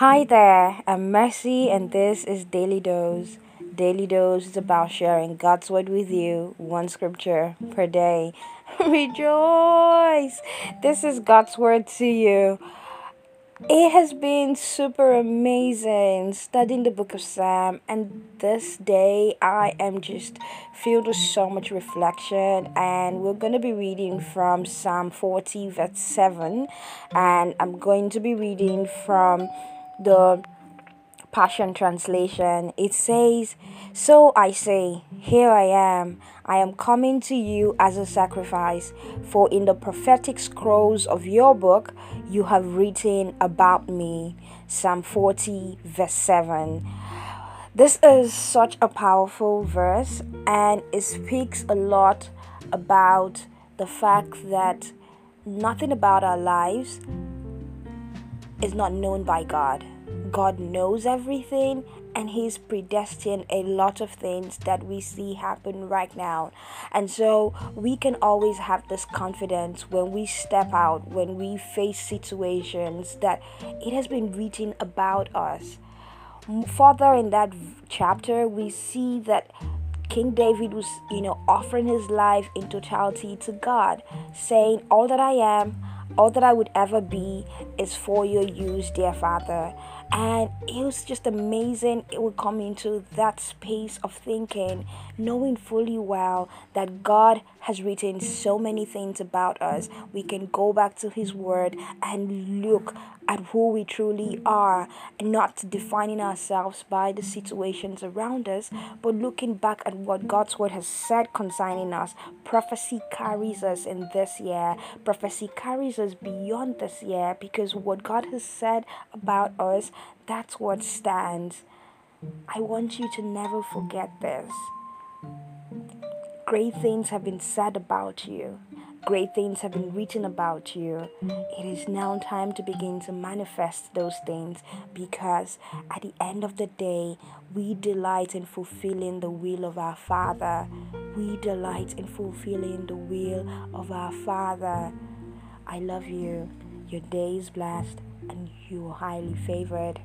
Hi there, I'm Mercy, and this is Daily Dose. Daily Dose is about sharing God's Word with you, one scripture per day. Rejoice! This is God's Word to you. It has been super amazing studying the book of Psalm, and this day I am just filled with so much reflection. And we're going to be reading from Psalm 40, verse 7, and I'm going to be reading from the Passion Translation, it says, So I say, Here I am. I am coming to you as a sacrifice, for in the prophetic scrolls of your book you have written about me. Psalm 40, verse 7. This is such a powerful verse, and it speaks a lot about the fact that nothing about our lives is not known by God. God knows everything and He's predestined a lot of things that we see happen right now. And so we can always have this confidence when we step out, when we face situations that it has been written about us. Further in that chapter, we see that King David was, you know, offering his life in totality to God, saying, All that I am, all that I would ever be is for your use, dear Father. And it was just amazing. It would come into that space of thinking, knowing fully well that God has written so many things about us. We can go back to His Word and look at who we truly are and not defining ourselves by the situations around us, but looking back at what God's Word has said concerning us. Prophecy carries us in this year, prophecy carries us beyond this year because what God has said about us that's what stands. I want you to never forget this. Great things have been said about you. Great things have been written about you. It is now time to begin to manifest those things because at the end of the day, we delight in fulfilling the will of our Father. We delight in fulfilling the will of our Father. I love you. Your day is blessed and you are highly favored.